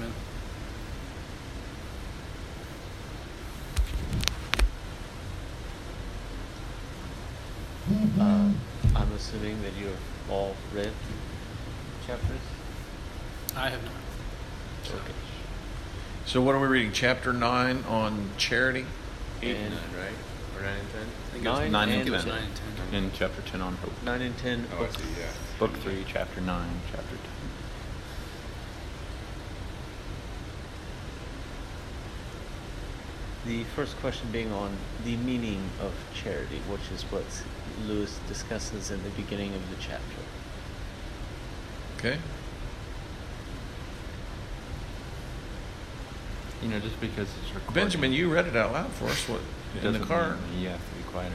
Amen. Uh, I'm assuming that you've all read chapters. I have not. Okay. So what are we reading? Chapter nine on charity. Eight And- and nine, right? Or nine and ten? I think it was Nine, nine and and It was ten. nine and ten. In chapter 10 on hope. Nine and ten. Oh, I see. Yeah. Book 3, chapter 9, chapter 10. The first question being on the meaning of charity, which is what Lewis discusses in the beginning of the chapter. Okay. You know, just because it's recorded. Benjamin, you read it out loud for us. What in the car? mean You have to be quieter.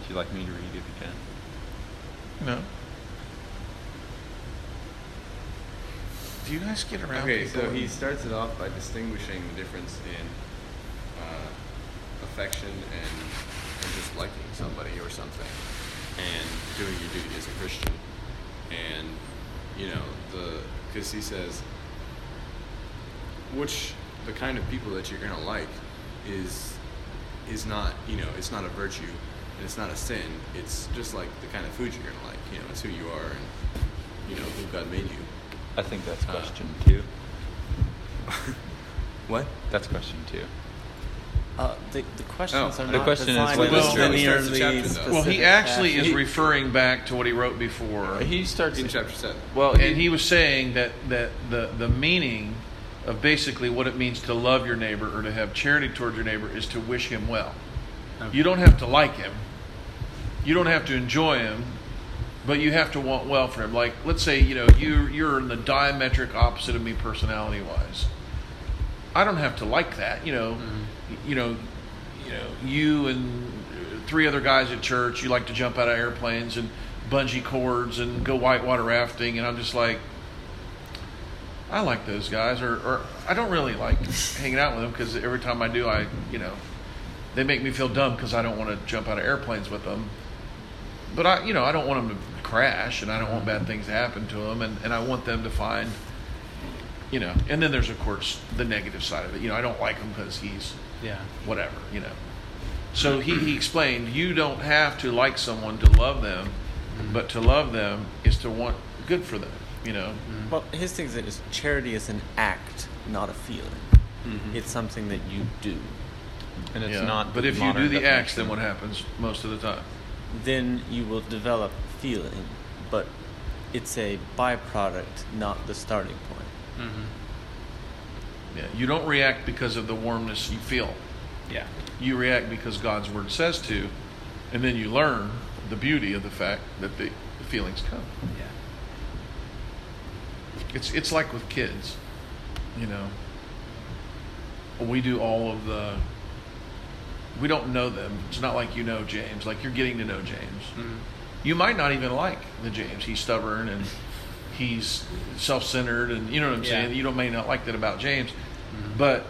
Would you like me to read if you can? No. Do you guys get around? Okay, people so he starts it off by distinguishing the difference in uh, affection and, and just liking somebody or something, and doing your duty as a Christian. And you know the because he says which the kind of people that you're gonna like is is not you know it's not a virtue and it's not a sin. It's just like the kind of food you're gonna like. You know, it's who you are and you know who God made you. I think that's Uh, question 2. What? That's question 2. Uh, the, the questions Oh, are the not question is designed what with is- linearly the chapter, well, he actually is fashion. referring back to what he wrote before. He starts In chapter seven. Well, and he was saying that, that the, the meaning of basically what it means to love your neighbor or to have charity towards your neighbor is to wish him well. You don't have to like him. You don't have to enjoy him, but you have to want well for him. Like, let's say, you know, you you're in the diametric opposite of me personality wise. I don't have to like that, you know. Mm-hmm. You know, you know, you and three other guys at church, you like to jump out of airplanes and bungee cords and go whitewater rafting and I'm just like I like those guys, or, or I don't really like hanging out with them because every time I do, I, you know, they make me feel dumb because I don't want to jump out of airplanes with them. But I, you know, I don't want them to crash, and I don't want mm-hmm. bad things to happen to them, and, and I want them to find, you know. And then there's of course the negative side of it. You know, I don't like him because he's Yeah. whatever, you know. So he, he explained, you don't have to like someone to love them, mm-hmm. but to love them is to want good for them, you know. Mm-hmm. Well, his thing is that charity is an act, not a feeling. Mm-hmm. It's something that you do. and it's Yeah. not. But if you do the acts, then what happens most of the time? Then you will develop feeling, but it's a byproduct, not the starting point. Mm-hmm. Yeah, you don't react because of the warmness you feel. Yeah. You react because God's word says to, and then you learn the beauty of the fact that the, the feelings come. Yeah. It's it's like with kids, you know. We do all of the. We don't know them. It's not like you know James. Like you're getting to know James. Mm-hmm. You might not even like the James. He's stubborn and he's self-centered, and you know what I'm Yeah. saying. You don't may not like that about James, mm-hmm. but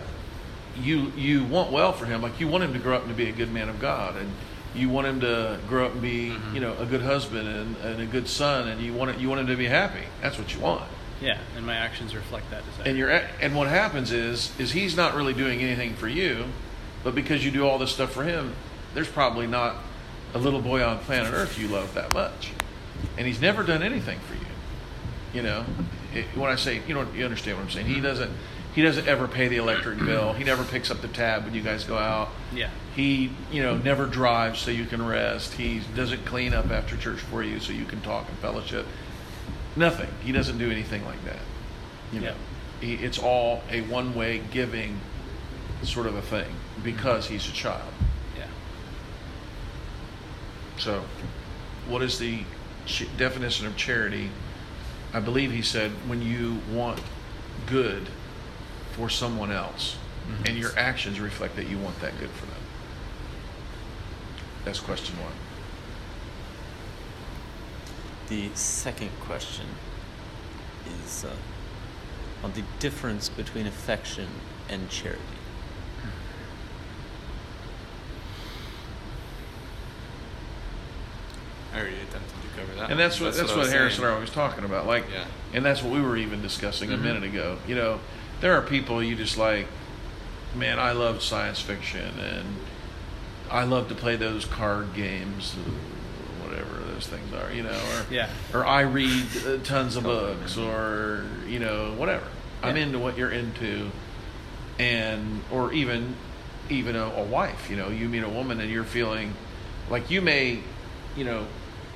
you you want well for him. Like you want him to grow up and to be a good man of God, and you want him to grow up and be mm-hmm. you know a good husband and, and a good son, and you want it, you want him to be happy. That's what you want. Yeah. And my actions reflect that desire. And you're and what happens is is he's not really doing anything for you, but because you do all this stuff for him, there's probably not a little boy on planet Earth you love that much, and he's never done anything for you. You know, it, when I say you know you understand what I'm saying. He mm-hmm. doesn't he doesn't ever pay the electric bill. He never picks up the tab when you guys go out. yeah. He, you know, never drives so you can rest. He doesn't clean up after church for you so you can talk and fellowship. Nothing. He doesn't do anything like that. You know, he, it's all a one-way giving sort of a thing because mm-hmm. he's a child. Yeah. So, what is the definition of charity? I believe he said when you want good for someone else, and your actions reflect that you want that good for them. That's question one. The second question is uh, on the difference between affection and charity. I already attempted to cover that. And that's what that's, I what, was Harris and I saying. were always talking about. Like, Yeah. and that's what we were even discussing a Mhm. minute ago. You know, there are people you just like, man, I love science fiction and I love to play those card games, whatever those things are, you know, or Yeah. or I read uh, tons of books, or you know, whatever. I'm into what you're into, and or even even a, a wife. You know, you meet a woman and you're feeling like you may, you know,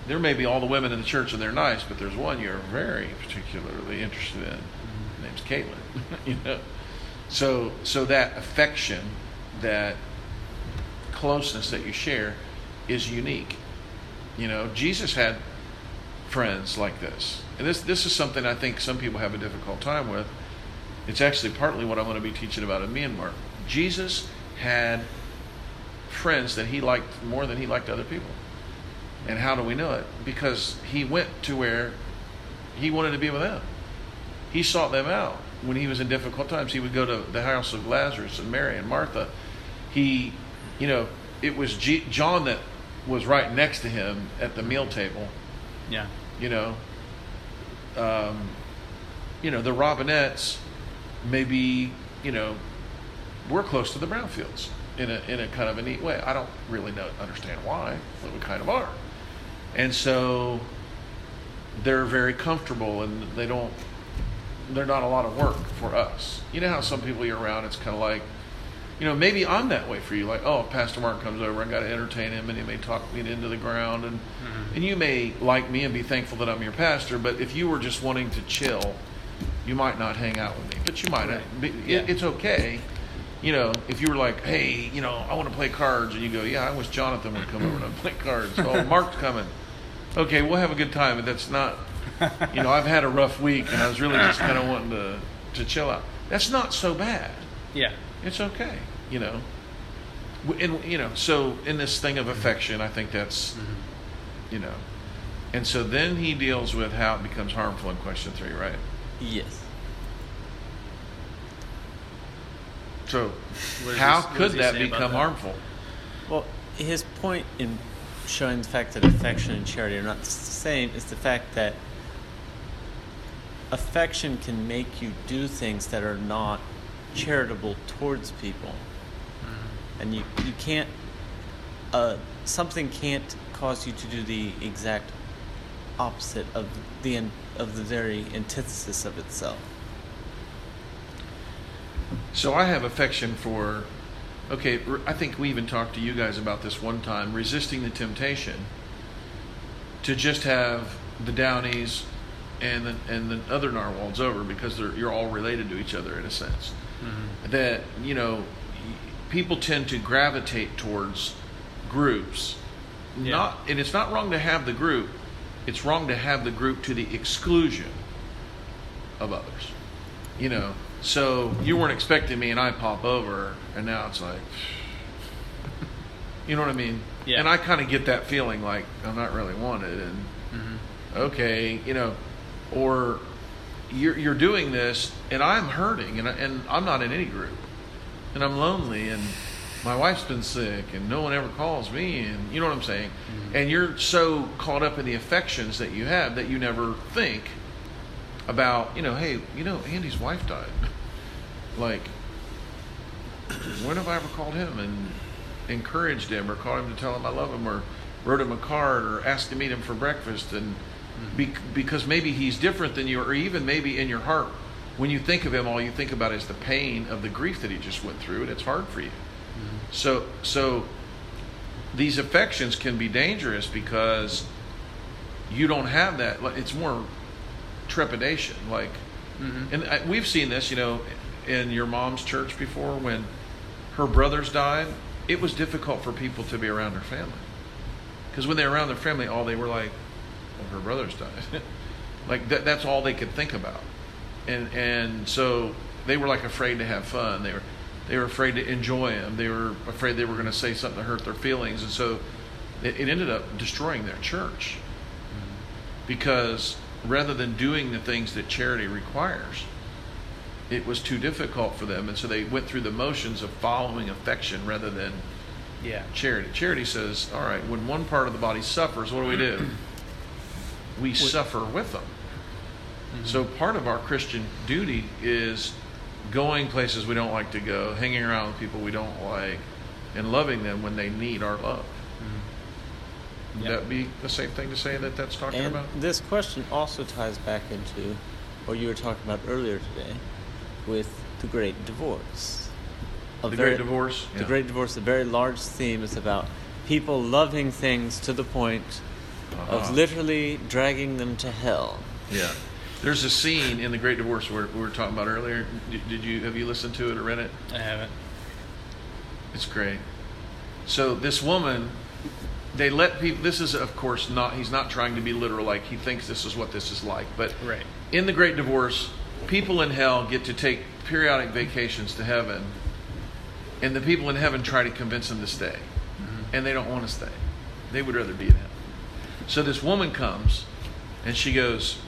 there may be all the women in the church and they're nice, but there's one you're very particularly interested in. Her name's Caitlin. you know, so so that affection, that closeness that you share, is unique. You know, Jesus had friends like this. And this this is something I think some people have a difficult time with. It's actually partly what I'm going to be teaching about in Myanmar. Jesus had friends that he liked more than he liked other people. And how do we know it? Because he went to where he wanted to be with them. He sought them out. When he was in difficult times, he would go to the house of Lazarus and Mary and Martha. He, you know, it was G- John that was right next to him at the meal table Yeah. you know um, you know the robinettes maybe you know we're close to the brownfields in a in a kind of a neat way i don't really know understand why but we kind of are and so they're very comfortable and they don't they're not a lot of work for us you know how some people you're around it's kind of like you know, maybe I'm that way for you. Like, oh, Pastor Mark comes over, I got to entertain him, and he may talk me into the ground, and mm-hmm. and you may like me and be thankful that I'm your pastor. But if you were just wanting to chill, you might not hang out with me. But you might. Right. Be, Yeah. it, it's okay. You know, if you were like, hey, you know, I want to play cards, and you go, yeah, I wish Jonathan would come over and play cards. oh, Mark's coming. Okay, we'll have a good time, but that's not. You know, I've had a rough week, and I was really just kind of wanting to to chill out. That's not so bad Yeah. it's okay you know and you know so in this thing of affection i think that's mm-hmm. you know and so then he deals with how it becomes harmful in question three right Yes. so how what could that become that? harmful Well, his point in showing the fact that affection and charity are not the same is the fact that affection can make you do things that are not charitable towards people. And you, you can't, uh, something can't cause you to do the exact opposite of the, of the very antithesis of itself. so i have affection for okay I think we even talked to you guys about this one time resisting the temptation to just have the downies and the, and the other narwhals over because they're, you're all related to each other in a sense. Mm-hmm. That you know people tend to gravitate towards groups. Yeah. not and it's not wrong to have the group it's wrong to have the group to the exclusion of others. You know so you weren't expecting me and i pop over and now it's like you know what i mean Yeah. and i kind of get that feeling like i'm not really wanted and mm-hmm. okay, you know, or you're, you're doing this and I'm hurting and, I- and I'm not in any group and I'm lonely and my wife's been sick and no one ever calls me and you know what I'm saying? Mm-hmm. And you're so caught up in the affections that you have that you never think about, you know, hey, you know, Andy's wife died. like, when have I ever called him and encouraged him or called him to tell him I love him or wrote him a card or asked to meet him for breakfast? And mm-hmm. be, because maybe he's different than you or even maybe in your heart when you think of him all you think about is the pain of the grief that he just went through and it's hard for you. Mm-hmm. So so these affections can be dangerous because you don't have that. It's more trepidation like mm-hmm. and I, we've seen this you know in your mom's church before when her brothers died it was difficult for people to be around her family. Because when they were around their family all they were like well, her brothers died. Like that, that's all they could think about. And and so they were like afraid to have fun. They were they were afraid to enjoy them they were afraid they were going to say something to hurt their feelings. And so it, it ended up destroying their church. Mm-hmm. Because rather than doing the things that charity requires it was too difficult for them and so they went through the motions of following affection rather than Yeah. charity charity says all right when one part of the body suffers what do we do we suffer with them mm-hmm. so part of our christian duty is going places we don't like to go, hanging around with people we don't like, and loving them when they need our love. Mm-hmm. Would Yeah. that be the same thing to say that that's talking And about? this question also ties back into what you were talking about earlier today with the Great Divorce. A The very- Great Divorce? The Yeah. Great Divorce, a very large theme, is about people loving things to the point Uh-huh. of literally dragging them to hell. Yeah. There's a scene in The Great Divorce where we were talking about earlier. Did, did you have you listened to it or read it? I haven't. It's great. So this woman, they let people. This is, of course, not. He's not trying to be literal. Like he thinks this is what this is like. But Right. in the Great Divorce, people in hell get to take periodic vacations to heaven, and the people in heaven try to convince them to stay, mm-hmm. and they don't want to stay. They would rather be in heaven. So this woman comes, and she goes,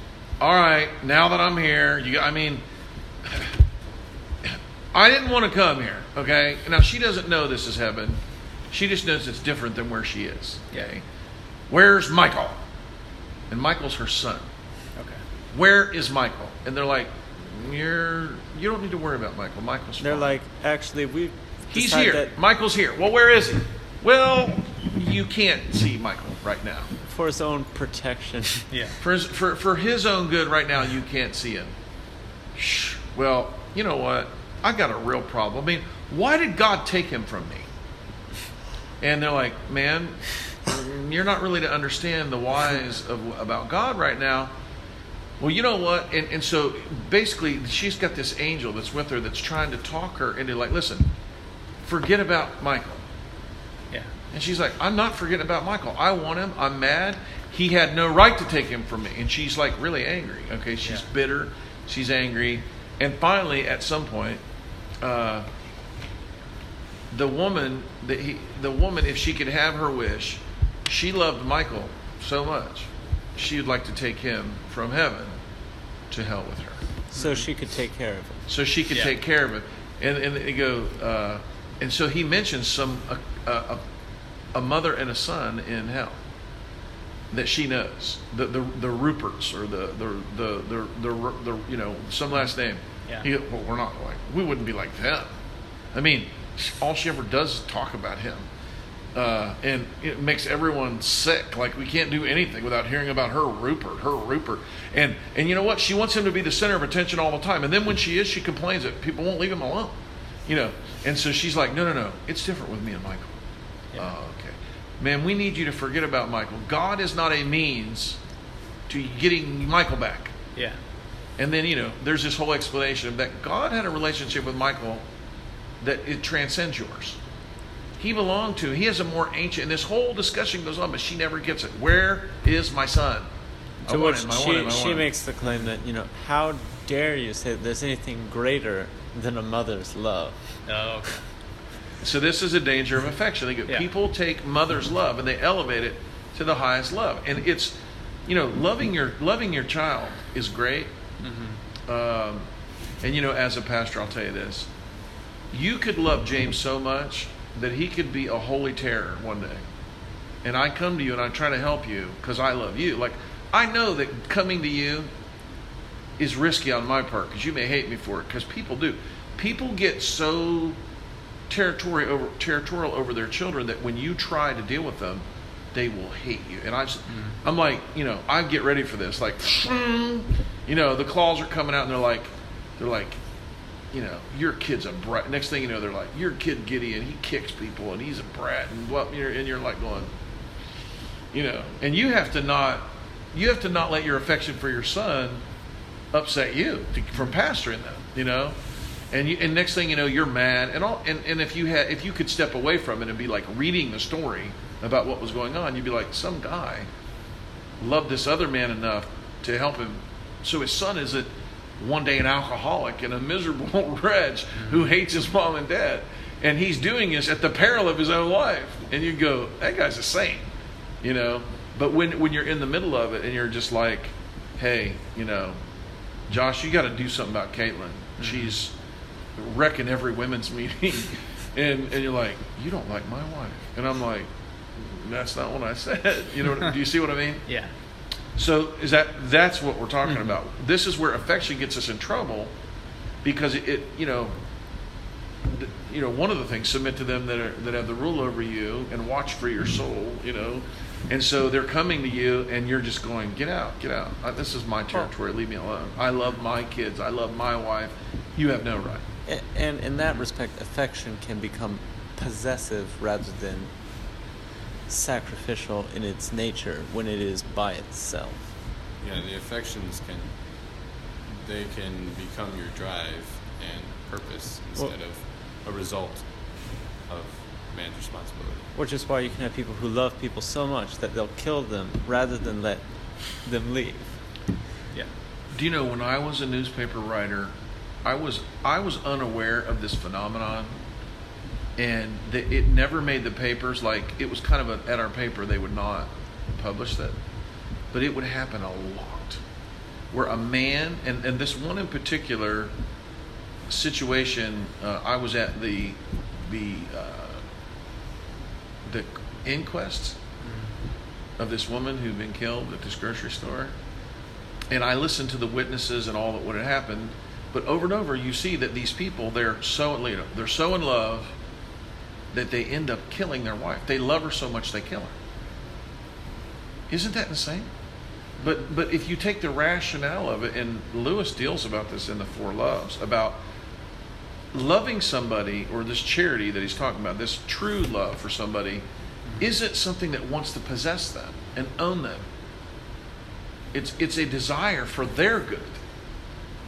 "All right, now that I'm here, you. I mean." I didn't want to come here, okay? Now she doesn't know this is heaven. She just knows it's different than where she is. Okay. Where's Michael? And Michael's her son. Okay. Where is Michael? And they're like, You're you don't need to worry about Michael. Michael's They're fine." like, actually, we He's here. that Michael's here. Well, where is he? Well, you can't see Michael right now. for his own protection. Yeah. For his, for for his own good right now, you can't see him. Shh. Well, you know what? I got a real problem. I mean, why did God take him from me? And they're like, man, you're not really to understand the whys of about God right now. Well, you know what? And and so basically, she's got this angel that's with her that's trying to talk her into like, listen, forget about Michael. Yeah. And she's like, I'm not forgetting about Michael. I want him. I'm mad. He had no right to take him from me. And she's like really angry. Okay, she's Yeah. bitter. She's angry. And finally, at some point, uh, the woman, the, he, the woman, if she could have her wish, she loved Michael so much, she would like to take him from heaven to hell with her so she could take care of him. so she could Yeah. take care of it. And and they go, uh, and so he mentions some a, a, a mother and a son in hell that she knows the the, the Ruperts or the the the the, the, the you know some last name. Yeah. He well, we're not like we wouldn't be like them. I mean, all she ever does is talk about him. Uh, and it makes everyone sick. Like we can't do anything without hearing about her Rupert, her Rupert. And and you know what? She wants him to be the center of attention all the time. And then when she is, she complains that people won't leave him alone. You know. And so she's like, no, no, no. It's different with me and Michael. Yeah. Oh, okay. Man, we need you to forget about Michael. God is not a means to getting Michael back. Yeah. And then, you know, there's this whole explanation that God had a relationship with Michael that it transcends yours. He belonged to, he has a more ancient, and this whole discussion goes on, but she never gets it. Where is my son? I To which him, she, him, she makes the claim that, you know, how dare you say there's anything greater than a mother's love? Oh, okay. So this is a danger of affection. They go, Yeah. People take mother's love and they elevate it to the highest love, and it's, you know, loving your loving your child is great. Um, and you know, as a pastor, I'll tell you this: you could love James so much that he could be a holy terror one day, and I come to you and I try to help you because I love you. Like I know that coming to you is risky on my part because you may hate me for it because people do. People get so territorial over territorial over their children that when you try to deal with them, they will hate you. And I, just, mm. I'm like, you know, I get ready for this. Like, you know, the claws are coming out, and they're like, they're like, you know, your kid's a brat. Next thing you know, they're like, your kid Gideon, he kicks people, and he's a brat, and what? You're, and you're like going, you know, and you have to not, you have to not let your affection for your son upset you to, from pastoring them, you know. And you, and next thing you know, you're mad, and all. And, and if you had, if you could step away from it and be like reading the story about what was going on, you'd be like, some guy loved this other man enough to help him. So his son isn't one day an alcoholic and a miserable wretch who mm-hmm. hates his mom and dad, and he's doing this at the peril of his own life. And you go, that guy's a saint, you know. But when when you're in the middle of it and you're just like, hey, you know, Josh, you got to do something about Caitlin. Mm-hmm. She's wrecking every women's meeting, and and you're like, you don't like my wife, and I'm like, that's not what I said. You know, do you see what I mean? Yeah. So is that that's what we're talking mm-hmm. about? This is where affection gets us in trouble because it, it you know you know one of the things submit to them that are that have the rule over you and watch for your soul you know. And so they're coming to you and you're just going get out get out. This is my territory. Leave me alone. I love my kids. I love my wife. You have no right. A- And in that respect, affection can become possessive rather than sacrificial in its nature when it is by itself. Yeah, the affections can they can become your drive and purpose Well- instead of a result of man's responsibility. Which is why you can have people who love people so much that they'll kill them rather than let them leave. Yeah. Do you know when I was a newspaper writer, I was I was unaware of this phenomenon, and the, it never made the papers. Like it was kind of a, at our paper, they would not publish that, but it would happen a lot, where a man and and this one in particular situation, uh, I was at the the uh, the inquest of this woman who'd been killed at this grocery store and I listened to the witnesses and all that would have happened. But over and over, you see that these people they're so you know, they're so in love that they end up killing their wife. They love her so much they kill her. Isn't that insane? But but if you take the rationale of it, and Lewis deals about this in the Four Loves about loving somebody or this charity that he's talking about, this true love for somebody, mm-hmm. isn't something that wants to possess them and own them. It's it's a desire for their good.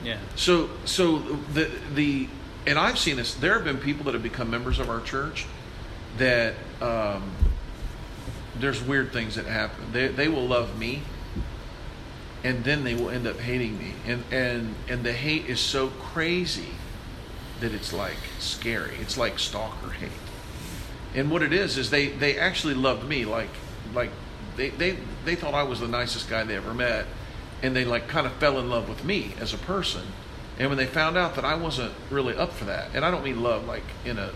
Yeah. So so the the and I've seen this. There have been people that have become members of our church that um, there's weird things that happen. They they will love me, and then they will end up hating me, and and and the hate is so crazy that it's like scary. It's like stalker hate. And what it is is they they actually loved me like like they they they thought I was the nicest guy they ever met, and they like kind of fell in love with me as a person. And when they found out that I wasn't really up for that, and I don't mean love like in a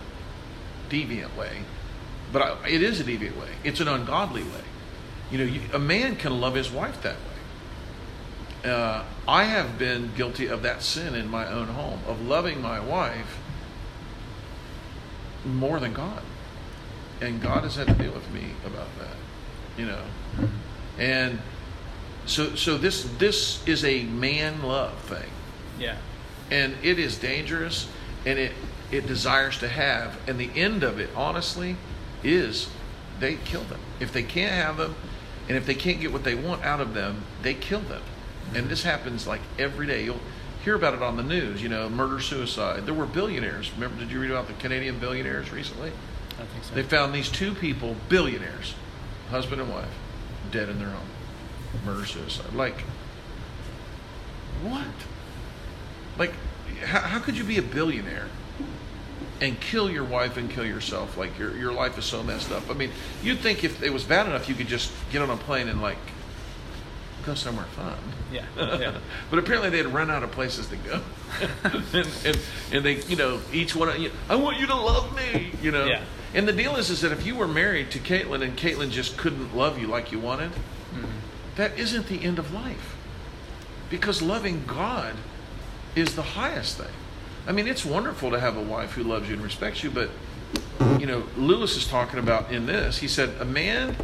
deviant way, but I, it is a deviant way. It's an ungodly way. You know, you, a man can love his wife that way. Uh, I have been guilty of that sin in my own home of loving my wife more than God, and God has had to deal with me about that. You know, and so so this this is a man love thing Yeah. and it is dangerous and it it desires to have and the end of it honestly is they kill them. If they can't have them and if they can't get what they want out of them they kill them. And this happens like every day. You'll hear about it on the news you know murder suicide. There were billionaires. Remember did you read about the canadian billionaires recently? I think so. they found these two people billionaires husband and wife dead in their home. Murder suicide. Like what? Like, how, how could you be a billionaire and kill your wife and kill yourself? Like, your, your life is so messed up. I mean, you'd think if it was bad enough, you could just get on a plane and, like, go somewhere fun. Yeah. Yeah. but apparently they had run out of places to go. and, and, and they, you know, each one, you I want you to love me, you know. Yeah. And the deal is, is that if you were married to Caitlin and Caitlin just couldn't love you like you wanted, Mhm. that isn't the end of life. Because loving God is the highest thing. I mean, it's wonderful to have a wife who loves you and respects you, but, you know, Lewis is talking about in this, he said, a man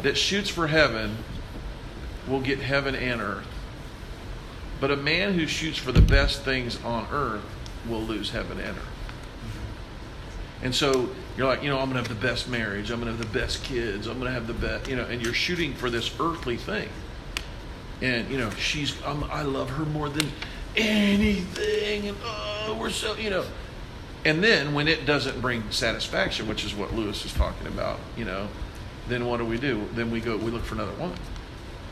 that shoots for heaven will get heaven and earth. But a man who shoots for the best things on earth will lose heaven and earth. And so you're like, you know, I'm going to have the best marriage. I'm going to have the best kids. I'm going to have the best, you know, and you're shooting for this earthly thing. And, you know, she's, um, I love her more than anything. And, oh, Oh, we're so, you know. And then when it doesn't bring satisfaction, which is what Lewis is talking about, you know, then what do we do? Then we go, we look for another woman.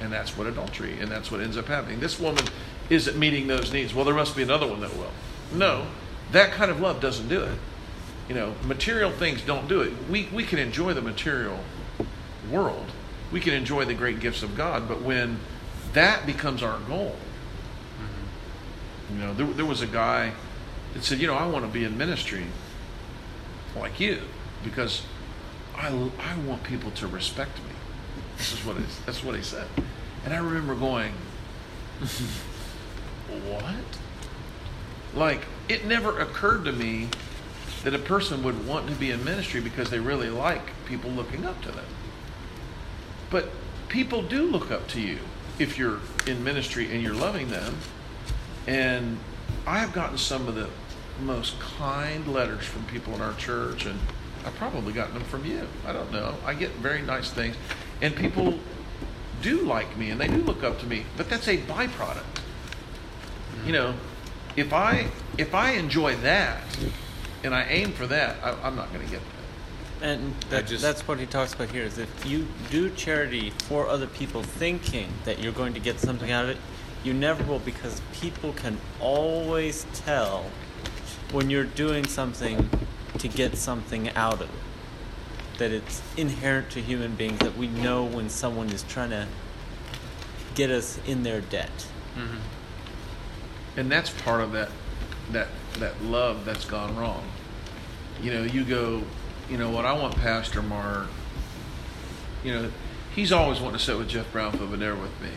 And that's what adultery, and that's what ends up happening. This woman isn't meeting those needs. Well, there must be another one that will. No, that kind of love doesn't do it. You know, material things don't do it. We, we can enjoy the material world, we can enjoy the great gifts of God, but when that becomes our goal, mm-hmm. you know, there, there was a guy that said, you know, I want to be in ministry like you because I, I want people to respect me. This is what it. That's what he said. And I remember going, what? Like, it never occurred to me that a person would want to be in ministry because they really like people looking up to them. But people do look up to you if you're in ministry and you're loving them. And I have gotten some of the most kind letters from people in our church, and I've probably gotten them from you. I don't know. I get very nice things. And people do like me and they do look up to me, but that's a byproduct. You know, if I if I enjoy that and I aim for that, I, I'm not going to get that. And that, just- that's what he talks about here is if you do charity for other people thinking that you're going to get something out of it, you never will because people can always tell when you're doing something to get something out of it. That it's inherent to human beings that we know when someone is trying to get us in their debt. Mm-hmm. and that's part of that that that love that's gone wrong you know you go you know what i want pastor mark you know he's always wanting to sit with jeff brown over there with me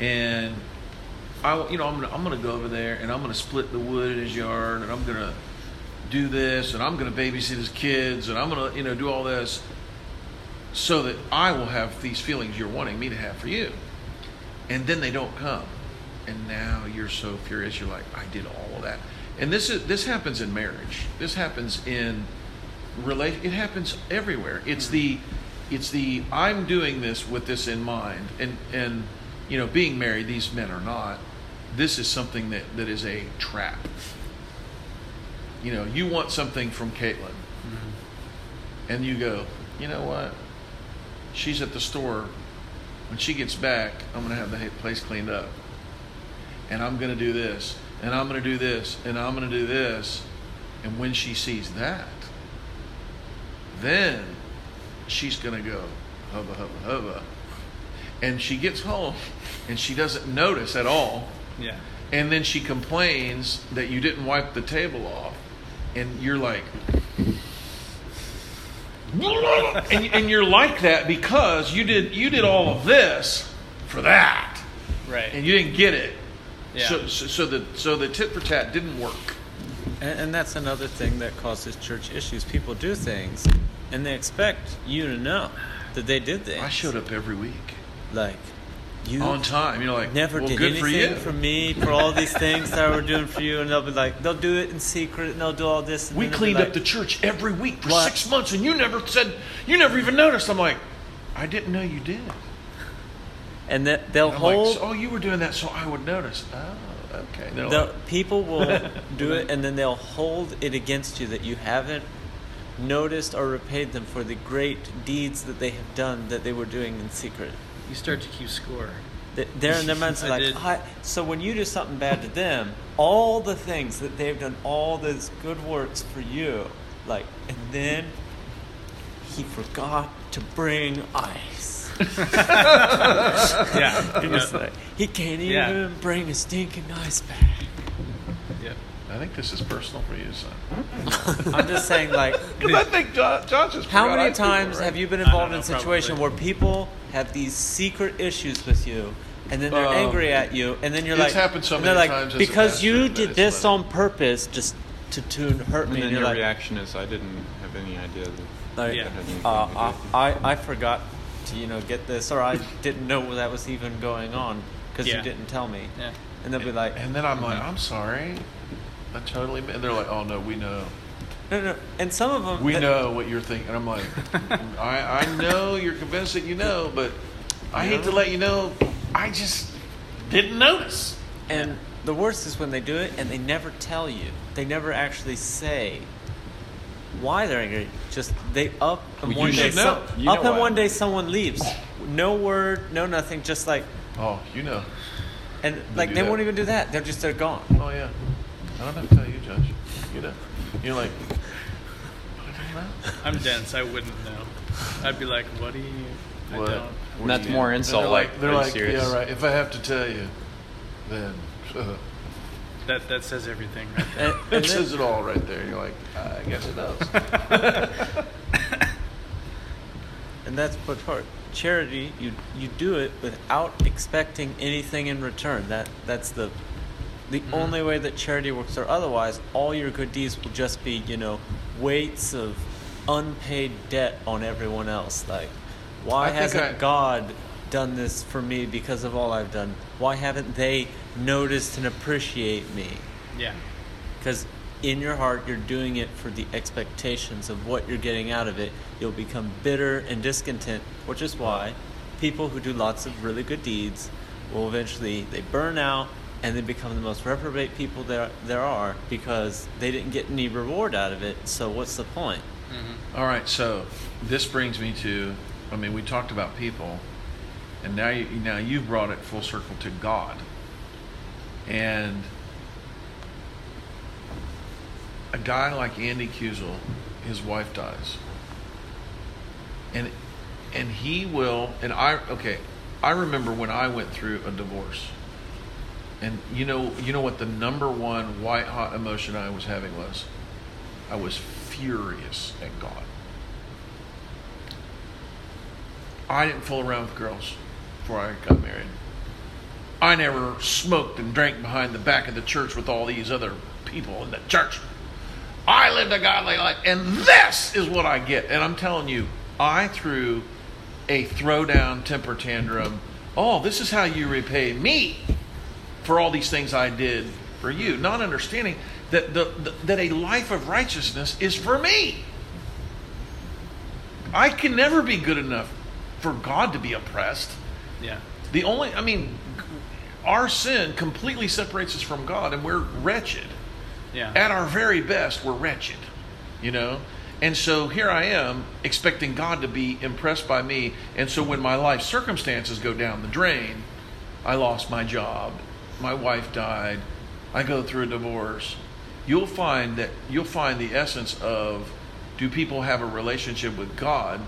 and i you know i'm gonna i'm gonna go over there and i'm gonna split the wood in his yard and i'm gonna do this and i'm gonna babysit his kids and i'm gonna you know do all this so that i will have these feelings you're wanting me to have for you. And then they don't come. And now you're so furious. You're like i did all of that. And this is this happens in marriage. This happens in relation it happens everywhere. It's mm-hmm. the it's the i'm doing this with this in mind. And and you know being married these men are not this is something that that is a trap you know you want something from caitlin mm-hmm. and you go you know what she's at the store when she gets back, I'm going to have the place cleaned up. And I'm going to do this. And I'm going to do this. And I'm going to do this. And when she sees that, then she's going to go, hubba, hubba, hubba. And she gets home and she doesn't notice at all. Yeah. And then she complains that you didn't wipe the table off. And you're like, and, and you're like that because you did you did all of this for that, Right. and you didn't get it. Yeah. So, so, so the so the tit for tat didn't work. And, and that's another thing that causes church issues. People do things, and they expect you to know that they did things. I showed up every week like you on time. You're like, never well, did good for anything you. for me for all these things that we're doing for you, and they'll be like, they'll do it in secret, and they'll do all this. And we then they'll be cleaned like, up the church every week for What? six months, and you never said you never even noticed. I'm like, I didn't know you did. and that they'll And hold. like, oh, you were doing that, so I would notice. Oh, okay. Like, people will do it, and then they'll hold it against you that you haven't noticed or repaid them for the great deeds that they have done that they were doing in secret. You start to keep score. Th- They're in their minds like, did. I, so when you do something bad to them, all the things that they've done, all those good works for you, like, and then he forgot to bring ice. Yeah. You're just like, he can't even Yeah. bring a stinking ice bag. Yep. I think this is personal for you, son. I'm just saying, like, Because I think John, John just how forgot many do times right? have you been I don't involved in a know, situation probably. where people have these secret issues with you, and then they're Um, angry at you, and then you're it's like, happened so and they're many like, times as a because pastor you that did it's this funny." on purpose, just to to hurt And me, then and you're your like, reaction is, I didn't have any idea that like, Yeah. had anything uh, to do I. I I forgot to you know get this, or I didn't know that was even going on because Yeah. you didn't tell me, Yeah. and they'll be like, And then I'm like, I'm sorry. I totally. And they're like, oh no, we know. no, no, and some of them We know what you're thinking. I'm like, I, I know you're convinced that you know, but I hate to let you know, I just didn't notice. And the worst is when they do it and they never tell you. They never actually say why they're angry. Just they up and Well, one day know. some- up and why. one day someone leaves. No word, no nothing. Just like Oh, you know. and They like they that. won't even do that. They're just they're gone. Oh yeah. I don't have to tell you, Judge. You know. You're like, I don't know. I'm dense. I wouldn't know. I'd be like, what do you? I What? don't. What do that's you- more and insult, They're like, like, they're are you like, serious? yeah, right. If I have to tell you, then uh, That that says everything. Right there. And, it and says it all right there. You're like, I guess it does. and that's what part charity. You you do it without expecting anything in return. That that's the The mm-hmm. only way that charity works, or otherwise, all your good deeds will just be, you know, weights of unpaid debt on everyone else. Like, why I hasn't I- God done this for me because of all I've done? Why haven't they noticed and appreciate me? Yeah. Because in your heart, you're doing it for the expectations of what you're getting out of it. You'll become bitter and discontent, which is why people who do lots of really good deeds will eventually they burn out and they become the most reprobate people there there are because they didn't get any reward out of it. So what's the point? Mm-hmm. All right, so this brings me to, I mean, we talked about people, and now you now you've brought it full circle to God, and a guy like Andy Kuzel, his wife dies, and and he will, and I okay, I remember when I went through a divorce, and you know you know what the number one white hot emotion I was having was, I was furious at God. I didn't fool around with girls before I got married. I never smoked and drank behind the back of the church with all these other people in the church. I lived a godly life, and this is what I get. And I'm telling you, I threw a throwdown temper tantrum. Oh, this is how you repay me for all these things I did for you, not understanding that the, the, that a life of righteousness is for me. I can never be good enough for God to be oppressed. Yeah. The only, I mean, our sin completely separates us from God, and we're wretched. Yeah. At our very best, we're wretched, you know? And so here I am expecting God to be impressed by me. And so when my life circumstances go down the drain, I lost my job, my wife died, I go through a divorce. You'll find that you'll find the essence of do people have a relationship with God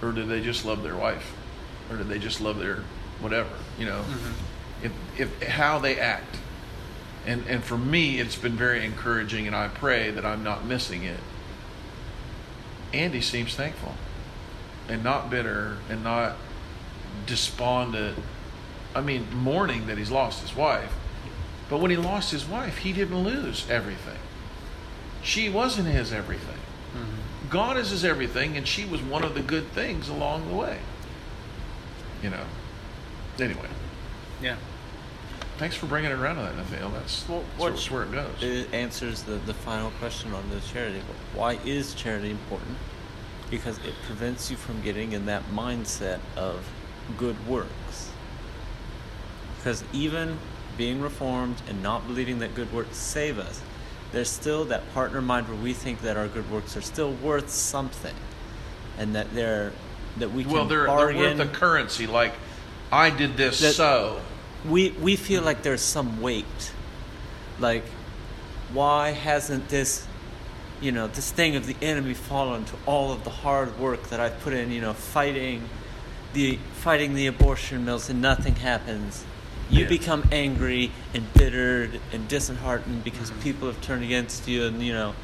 or do they just love their wife or do they just love their whatever, you know? Mm-hmm. If, if how they act. And and for me it's been very encouraging and I pray that I'm not missing it. Andy seems thankful and not bitter and not despondent. I mean, mourning that he's lost his wife. But when he lost his wife, he didn't lose everything. She wasn't his everything. Mm-hmm. God is his everything, and she was one of the good things along the way. You know. Anyway, Yeah. thanks for bringing it around to that, Nathaniel. That's, Well, that's what- where- where it goes. It answers the, the final question on the charity. Why is charity important? Because it prevents you from getting in that mindset of good works. Because even being reformed and not believing that good works save us, there's still that partner mind where we think that our good works are still worth something, and that they're that we can well, they're, they're worth a currency. Like, I did this so. we we feel like there's some weight like why hasn't this you know this thing of the enemy fallen to all of the hard work that i've put in you know fighting the fighting the abortion mills and nothing happens you Yeah. become angry and bitter and disheartened because mm-hmm. people have turned against you and you know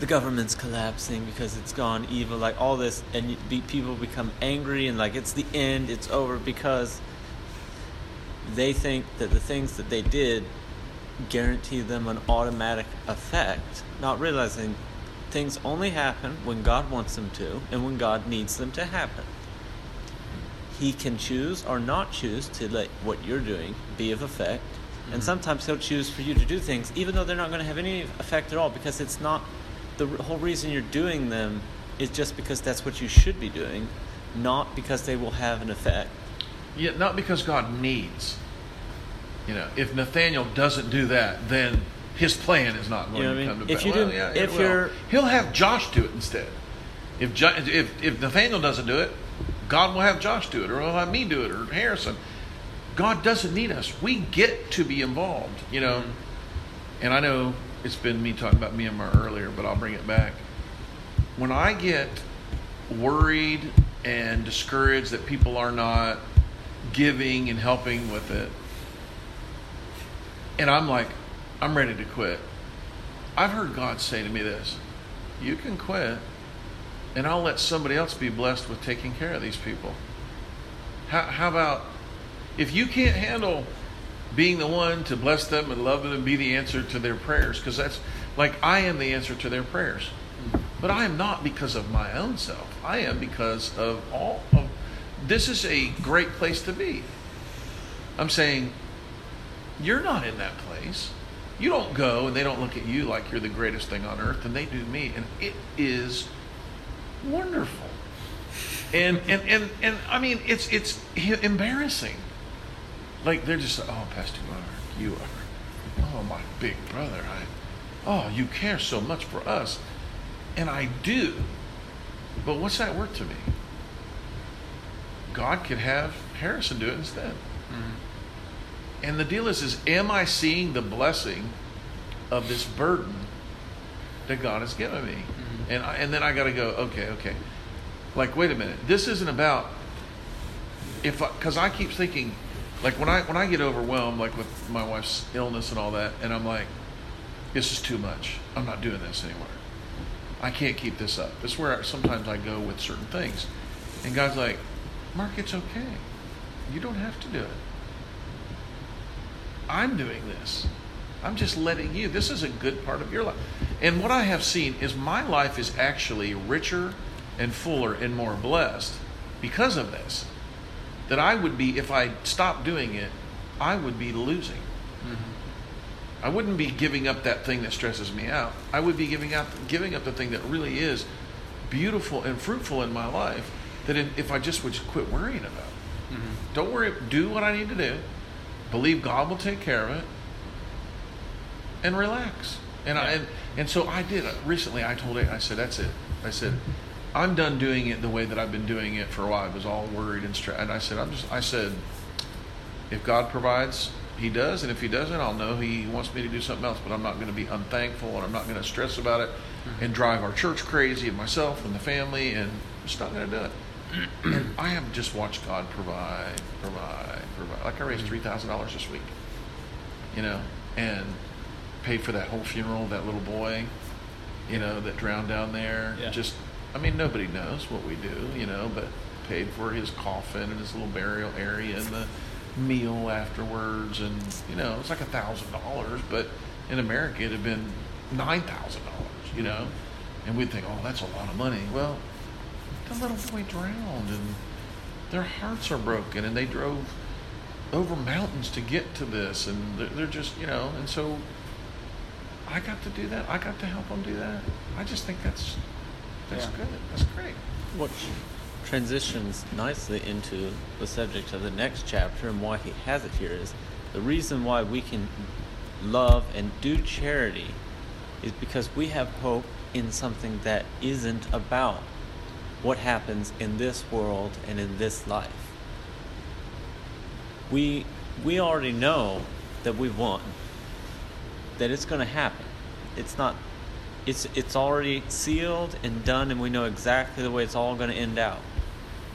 the government's collapsing because it's gone evil like all this and you, be, people become angry and like it's the end it's over because they think that the things that they did guarantee them an automatic effect, not realizing things only happen when God wants them to and when God needs them to happen. He can choose or not choose to let what you're doing be of effect. And mm-hmm. sometimes he'll choose for you to do things even though they're not going to have any effect at all because it's not the whole reason you're doing them is just because that's what you should be doing, not because they will have an effect. Yeah, not because God needs. You know, if Nathaniel doesn't do that, then his plan is not going You know to I come mean? to If pass. you Well, do- yeah, if you're- he'll have Josh do it instead. If jo- if if Nathaniel doesn't do it, God will have Josh do it, or he'll have me do it, or Harrison. God doesn't need us. We get to be involved. You know, mm-hmm. and I know it's been me talking about Myanmar earlier, but I'll bring it back. When I get worried and discouraged that people are not giving and helping with it, and I'm like, I'm ready to quit. I've heard God say to me this You can quit, and I'll let somebody else be blessed with taking care of these people. How, how about if you can't handle being the one to bless them and love them and be the answer to their prayers because that's like I am the answer to their prayers. But I am not because of my own self. I am because of all of this is a great place to be. I'm saying you're not in that place. You don't go and they don't look at you like you're the greatest thing on earth and they do me and it is wonderful. And and and, and I mean it's it's embarrassing. Like they're just oh Pastor Mark, you are oh my big brother. I oh you care so much for us. And I do. But what's that worth to me? God could have Harrison do it instead. Mm-hmm. And the deal is, is am I seeing the blessing of this burden that God has given me? Mm-hmm. And I, and then I got to go, okay, okay. Like, wait a minute. This isn't about if because I, I keep thinking, like when I when I get overwhelmed, like with my wife's illness and all that, and I'm like, this is too much. I'm not doing this anymore. I can't keep this up. This is where sometimes I go with certain things. And God's like, Mark, it's okay. You don't have to do it. I'm doing this. I'm just letting you. This is a good part of your life. And what I have seen is my life is actually richer and fuller and more blessed because of this. That I would be, if I stopped doing it, I would be losing. Mm-hmm. I wouldn't be giving up that thing that stresses me out. I would be giving up, giving up the thing that really is beautiful and fruitful in my life that if I just would just quit worrying about. Mm-hmm. Don't worry. Do what I need to do. Believe God will take care of it, and relax. And yeah. I and, and so I did. Recently, I told it. I said, "That's it." I said, "I'm done doing it the way that I've been doing it for a while." I was all worried and stressed. And I said, "I'm just." I said, "If God provides, He does, and if He doesn't, I'll know He wants me to do something else. But I'm not going to be unthankful, and I'm not going to stress about it, mm-hmm. and drive our church crazy, and myself and the family, and I'm just not going to do it." and I have just watched God provide, provide, provide. Like I raised mm-hmm. three thousand dollars this week, you know, and paid for that whole funeral of that little boy, you know, that drowned down there. Yeah. Just, I mean, nobody knows what we do, you know, but paid for his coffin and his little burial area and the meal afterwards, and you know, it's like a thousand dollars, but in America it'd have been nine thousand dollars, you know, and we'd think, oh, that's a lot of money. Well, the little boy drowned and their hearts are broken and they drove over mountains to get to this and they're, they're just you know and so i got to do that i got to help them do that i just think that's that's yeah. good that's great which transitions nicely into the subject of the next chapter and why he has it here is the reason why we can love and do charity is because we have hope in something that isn't about what happens in this world and in this life. We we already know that we won. That it's going to happen. It's not it's it's already sealed and done and we know exactly the way it's all going to end out.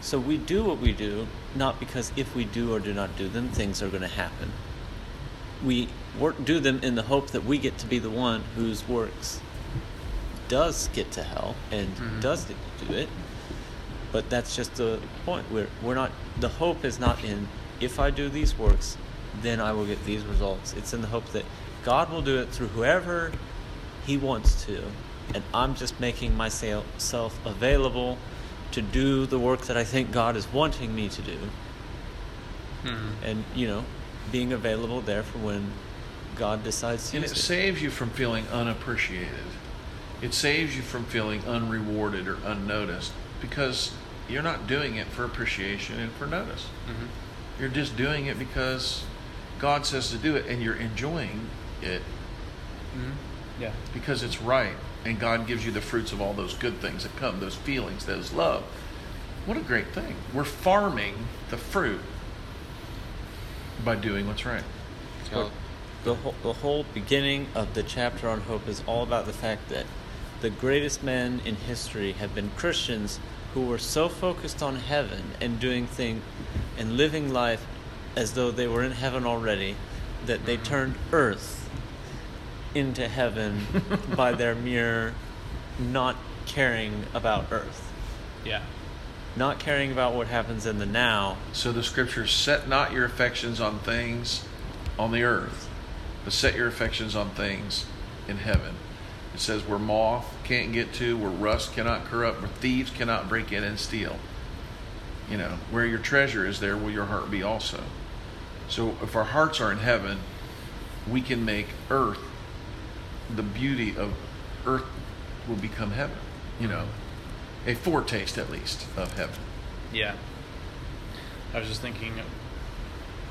So we do what we do not because if we do or do not do them things are going to happen. We work do them in the hope that we get to be the one whose works does get to hell and mm-hmm. does get to do it but that's just the point. We're we're not. The hope is not in if I do these works, then I will get these results. It's in the hope that God will do it through whoever He wants to, and I'm just making myself available to do the work that I think God is wanting me to do. Mm-hmm. And you know, being available there for when God decides to. And it, it saves you from feeling unappreciated. It saves you from feeling unrewarded or unnoticed because you're not doing it for appreciation and for notice. Mm-hmm. You're just doing it because God says to do it, and you're enjoying it. Mm-hmm. Yeah. Because it's right, and God gives you the fruits of all those good things that come, those feelings, those love. What a great thing! We're farming the fruit by doing what's right. So, the whole, the whole beginning of the chapter on hope is all about the fact that the greatest men in history have been Christians who were so focused on heaven and doing things and living life as though they were in heaven already that they mm-hmm. turned earth into heaven by their mere not caring about earth. Yeah. Not caring about what happens in the now. So the scriptures set not your affections on things on the earth, but set your affections on things in heaven. It says where moth can't get to, where rust cannot corrupt, where thieves cannot break in and steal. You know, where your treasure is, there will your heart be also. So if our hearts are in heaven, we can make earth the beauty of earth will become heaven. You know, a foretaste at least of heaven. Yeah. I was just thinking.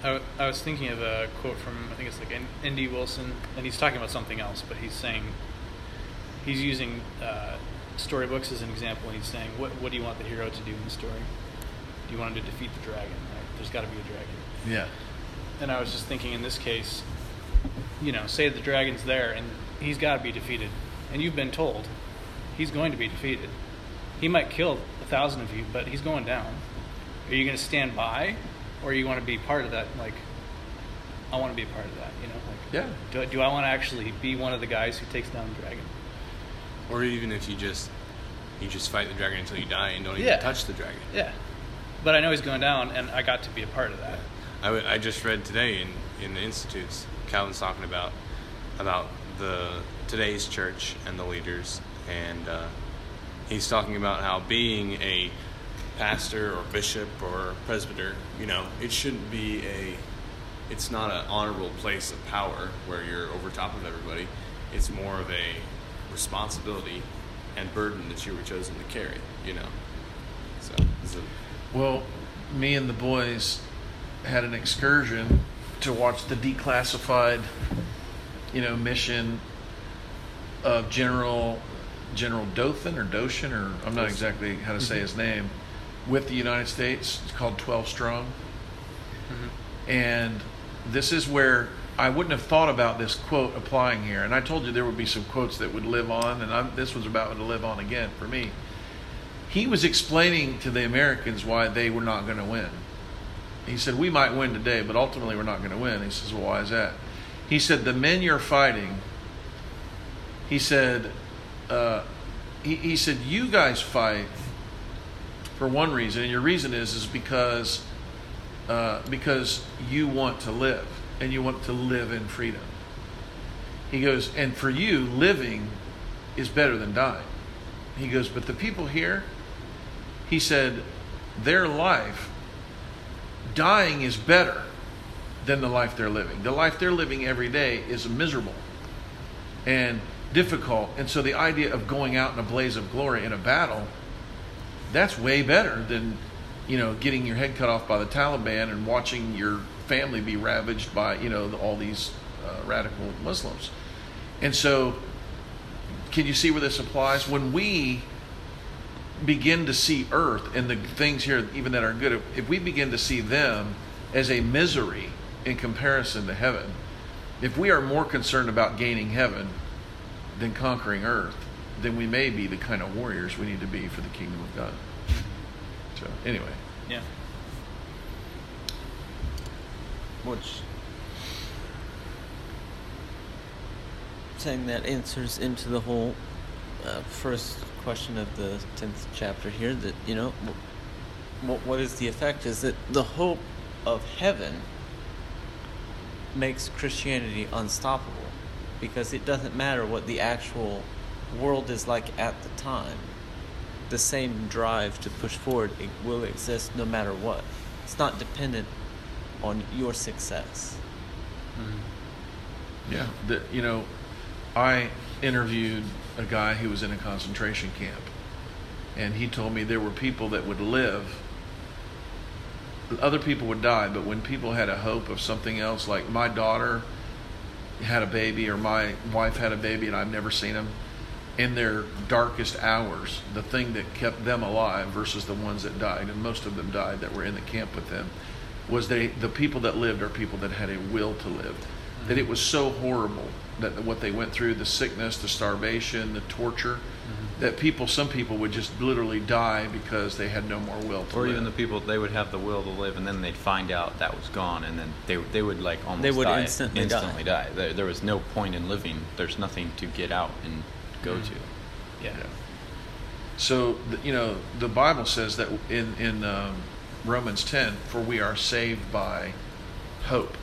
I, w- I was thinking of a quote from I think it's like N.D. Wilson, and he's talking about something else, but he's saying he's using uh, storybooks as an example, and he's saying, "What what do you want the hero to do in the story? Do you want him to defeat the dragon? Right? There's got to be a dragon." Yeah. And I was just thinking, in this case, you know, say the dragon's there, and he's got to be defeated, and you've been told he's going to be defeated. He might kill a thousand of you, but he's going down. Are you going to stand by, or you want to be part of that? Like, I want to be a part of that. You know, like, Yeah. do, do I want to actually be one of the guys who takes down the dragon? Or even if you just you just fight the dragon until you die and don't even Yeah. touch the dragon. Yeah, but I know he's going down, and I got to be a part of that. I, w- I just read today in, in the institutes, Calvin's talking about about the today's church and the leaders, and uh, he's talking about how being a pastor or bishop or presbyter, you know, it shouldn't be a, it's not an honorable place of power where you're over top of everybody. It's more of a responsibility and burden that you were chosen to carry, you know. So, Well, me and the boys had an excursion to watch the declassified, you know, mission of General General Dothan or Doshin or I'm not exactly how to say mm-hmm. his name with the United States. It's called 12 Strong. Mm-hmm. And this is where I wouldn't have thought about this quote applying here. And I told you there would be some quotes that would live on, and I'm, this was about to live on again for me. He was explaining to the Americans why they were not going to win. He said, We might win today, but ultimately we're not going to win. He says, Well, why is that? He said, The men you're fighting, he said, uh, he, he said, You guys fight for one reason, and your reason is is because uh, because you want to live and you want to live in freedom. He goes, and for you, living is better than dying. He goes, but the people here, he said, their life, dying is better than the life they're living. The life they're living every day is miserable and difficult. And so the idea of going out in a blaze of glory in a battle, that's way better than, you know, getting your head cut off by the Taliban and watching your family be ravaged by, you know, all these uh, radical Muslims. And so, can you see where this applies? When we begin to see earth and the things here, even that are good, if we begin to see them as a misery in comparison to heaven, if we are more concerned about gaining heaven than conquering earth, then we may be the kind of warriors we need to be for the kingdom of God. So, anyway, Yeah. Which saying that answers into the whole uh, first question of the tenth chapter here. That you know, what what is the effect? Is that the hope of heaven makes Christianity unstoppable because it doesn't matter what the actual world is like at the time. The same drive to push forward it will exist no matter what. It's not dependent on your success. Mm-hmm. Yeah, the, you know, I interviewed a guy who was in a concentration camp, and he told me there were people that would live. Other people would die, but when people had a hope of something else, like my daughter had a baby or my wife had a baby and I've never seen them, in their darkest hours, the thing that kept them alive versus the ones that died, and most of them died that were in the camp with them, was they the people that lived are people that had a will to live. That it was so horrible that what they went through, the sickness, the starvation, the torture, that people, some people would just literally die because they had no more will to live. Or live. even the people they would have the will to live, and then they'd find out that was gone, and then they they would like almost They would die, instantly die. die. There, there was no point in living. There's nothing to get out and go Mm-hmm. to. Yeah. Yeah. So th- you know the Bible says that in in um, Romans ten, for we are saved by hope.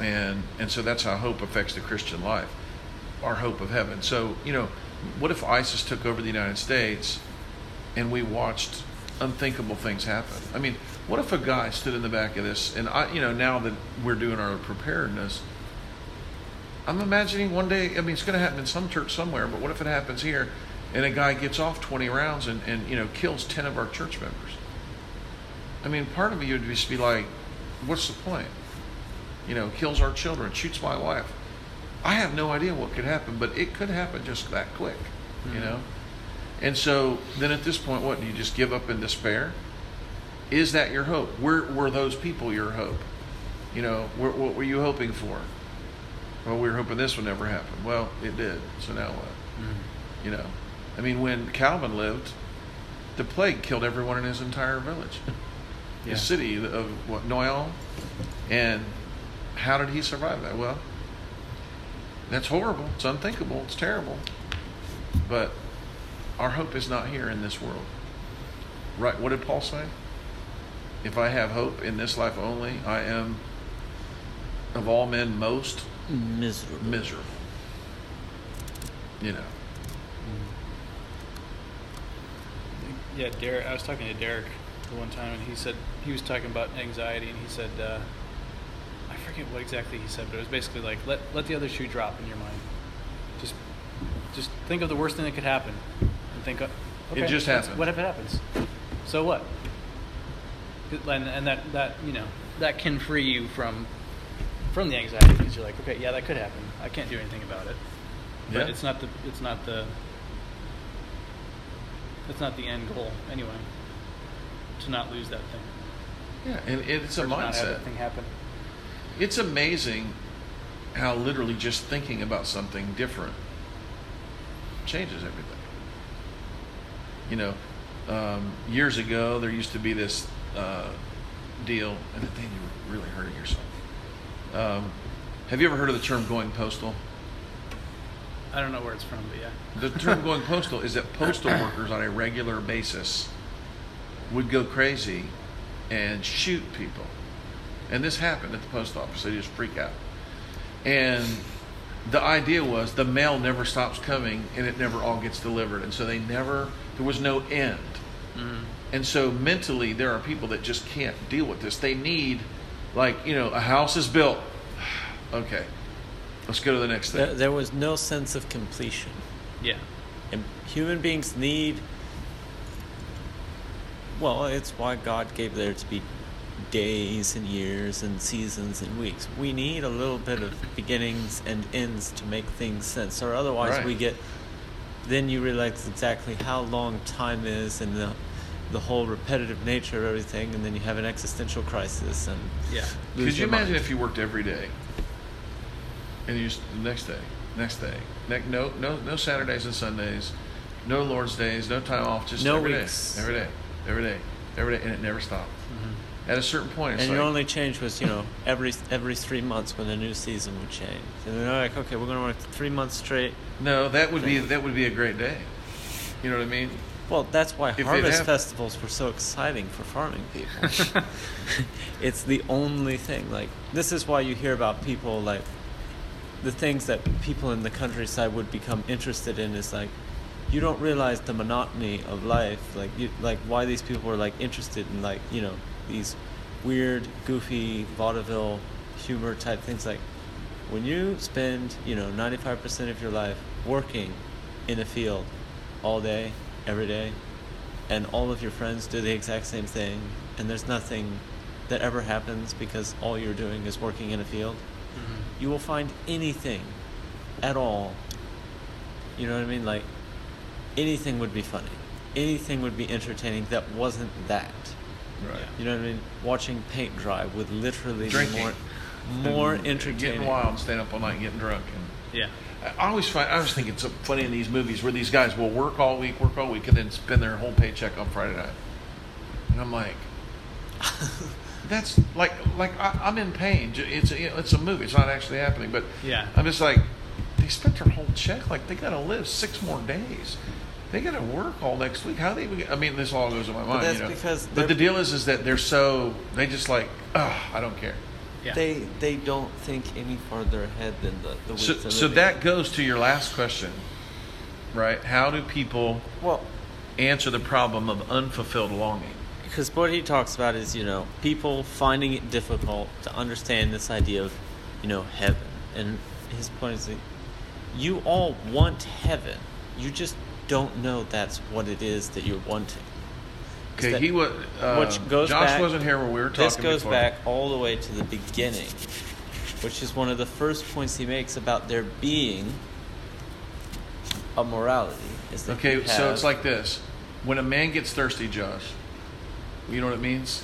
and and so that's how hope affects the Christian life, our hope of heaven. So you know, what if ISIS took over the United States, and we watched unthinkable things happen? I mean, what if a guy stood in the back of this, and I, you know, now that we're doing our preparedness, I'm imagining one day. I mean, it's going to happen in some church somewhere, but what if it happens here, and a guy gets off 20 rounds and and you know kills 10 of our church members? I mean, part of me would just be like, what's the point? You know, kills our children, shoots my wife. I have no idea what could happen, but it could happen just that quick, you Mhm. know? And so then at this point, what? Do you just give up in despair? Is that your hope? Were, were those people your hope? You know, wh- what were you hoping for? Well, we were hoping this would never happen. Well, it did. So now what? Mhm. You know, I mean, when Calvin lived, the plague killed everyone in his entire village, Yeah. the city of what Noyon, and how did he survive that? Well, that's horrible. It's unthinkable. It's terrible. But our hope is not here in this world. Right? What did Paul say? If I have hope in this life only, I am of all men most Miserable. miserable. You know. Yeah, Derek. I was talking to Derek the one time, and he said he was talking about anxiety, and he said, uh, I forget what exactly he said, but it was basically like let let the other shoe drop in your mind. Just just think of the worst thing that could happen, and think, uh, it just happened. What if it happens? So what? And, and that that you know that can free you from from the anxiety because you're like, okay, yeah, that could happen. I can't do anything about it. But Yeah. it's not the it's not the it's not the end goal anyway. To not lose that thing. Yeah, and it's a Or have mindset. that thing happen. It's amazing how literally just thinking about something different changes everything. You know, um, years ago there used to be this uh, deal, and then you were really hurting yourself. Um, have you ever heard of the term "going postal"? I don't know where it's from, but yeah. The term going postal is that postal workers on a regular basis would go crazy and shoot people. And this happened at the post office. They just freak out. And the idea was the mail never stops coming and it never all gets delivered. And so they never, there was no end. Mm-hmm. And so mentally, there are people that just can't deal with this. They need, like, you know, a house is built. okay, let's go to the next thing. There, there was no sense of completion. Yeah. And human beings need. Well, it's why God gave there to be days and years and seasons and weeks. We need a little bit of beginnings and ends to make things sense, or otherwise Right. we get. Then you realize exactly how long time is and the, the whole repetitive nature of everything, and then you have an existential crisis and. Yeah. Could you imagine mind. if you worked every day, and you just the next day, next day, ne- no no no Saturdays and Sundays, no Lord's days, no time off, just No every day, weeks. every day, every day, every day, and it never stopped. Mm-hmm. At a certain point, And like, your only change was, you know, every every three months when the new season would change. And they're like, okay, we're going to work three months straight. no, that would be that would be a great day. You know what I mean? Well, that's why If harvest festivals were so exciting for farming people. it's the only thing. Like, this is why you hear about people like the things that people in the countryside would become interested in is like you don't realize the monotony of life like you like why these people are like interested in like you know these weird goofy vaudeville humor type things like when you spend you know 95% of your life working in a field all day every day and all of your friends do the exact same thing and there's nothing that ever happens because all you're doing is working in a field Mm-hmm. you will find anything at all. You know what I mean? Like anything would be funny. Anything would be entertaining that wasn't that. Right. You know what I mean? Watching paint dry would literally Drinking. be more more And entertaining. Getting wild, and staying up all night, and getting drunk, and Yeah. I always find I always think it's so funny in these movies where these guys will work all week, work all week, and then spend their whole paycheck on Friday night. And I'm like, that's like like I, I'm in pain. It's a, it's a movie. It's not actually happening, but Yeah. I'm just like they spent their whole check. Like they got to live six more days. They got to work all next week. How they? even I mean, this all goes in my mind. that's you know? because But the deal is, is that they're so they just like, oh, I don't care. Yeah. they they don't think any farther ahead than the the weeks So, they're so that goes to your last question, right? How do people well answer the problem of unfulfilled longing? because what he talks about is you know people finding it difficult to understand this idea of you know heaven and his point is that you all want heaven you just don't know that's what it is that you're wanting Okay, that- he was. Uh, which goes Josh back, wasn't here when we were talking. This goes before. back all the way to the beginning, which is one of the first points he makes about there being a morality. Is that Okay, so it's like this: when a man gets thirsty, Josh, you know what it means?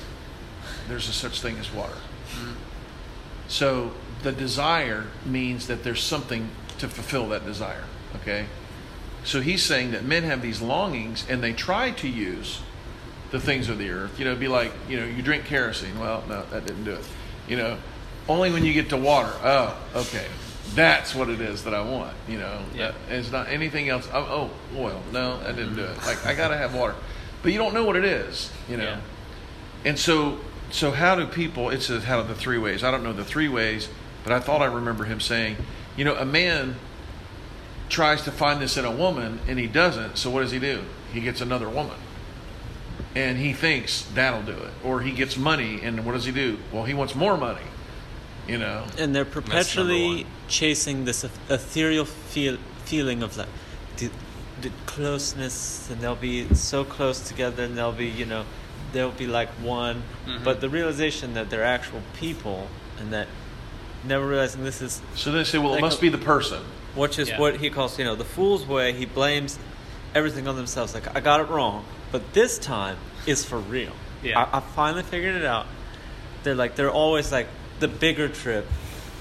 There's a such thing as water. So the desire means that there's something to fulfill that desire. Okay, so he's saying that men have these longings and they try to use the things of the earth. You know, be like you know you drink kerosene. Well, no, that didn't do it. You know, only when you get to water. Oh, okay. That's what it is that I want, you know. Yeah. Uh, that- it's not anything else. Oh, oh, oil. No, that didn't do it. Like I mm-hmm. gotta have water, but you don't know what it is, you know. Yeah. And so, so how do people? It says how do the three ways. I don't know the three ways, but I thought I remember him saying, you know, a man tries to find this in a woman and he doesn't. So what does he do? He gets another woman, and he thinks that'll do it. Or he gets money, and what does he do? Well, he wants more money. You know. and they're perpetually chasing this ethereal feel, feeling of like the, the closeness, and they'll be so close together, and they'll be, you know, they'll be like one. Mhm. But the realization that they're actual people, and that never realizing this is So they say, well, it must a- be the person. Which is Yeah. what he calls, you know, the fool's way. He blames everything on themselves. Like, I got it wrong, but this time is for real. Yeah. I, I finally figured it out. They're like, they're always like the bigger trip.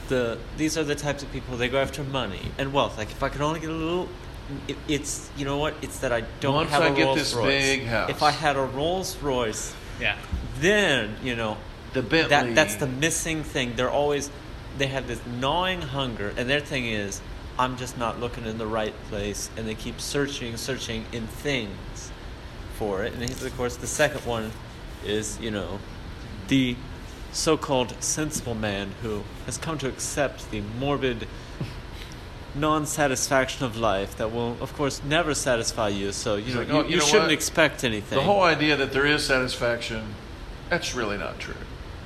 The these are the types of people they go after money and wealth. Like, if I could only get a little. It, it's you know what? It's that I don't Once have I a get Rolls this Royce. big house. If I had a Rolls Royce, Yeah. then you know The Bentley. that that's the missing thing. They're always they have this gnawing hunger, and their thing is, I'm just not looking in the right place, and they keep searching, searching in things for it. And he's of course the second one is you know the so-called sensible man who has come to accept the morbid non-satisfaction of life that will of course never satisfy you so you know like, you, oh, you you know shouldn't what? expect anything The whole idea that there is satisfaction, that's really not true.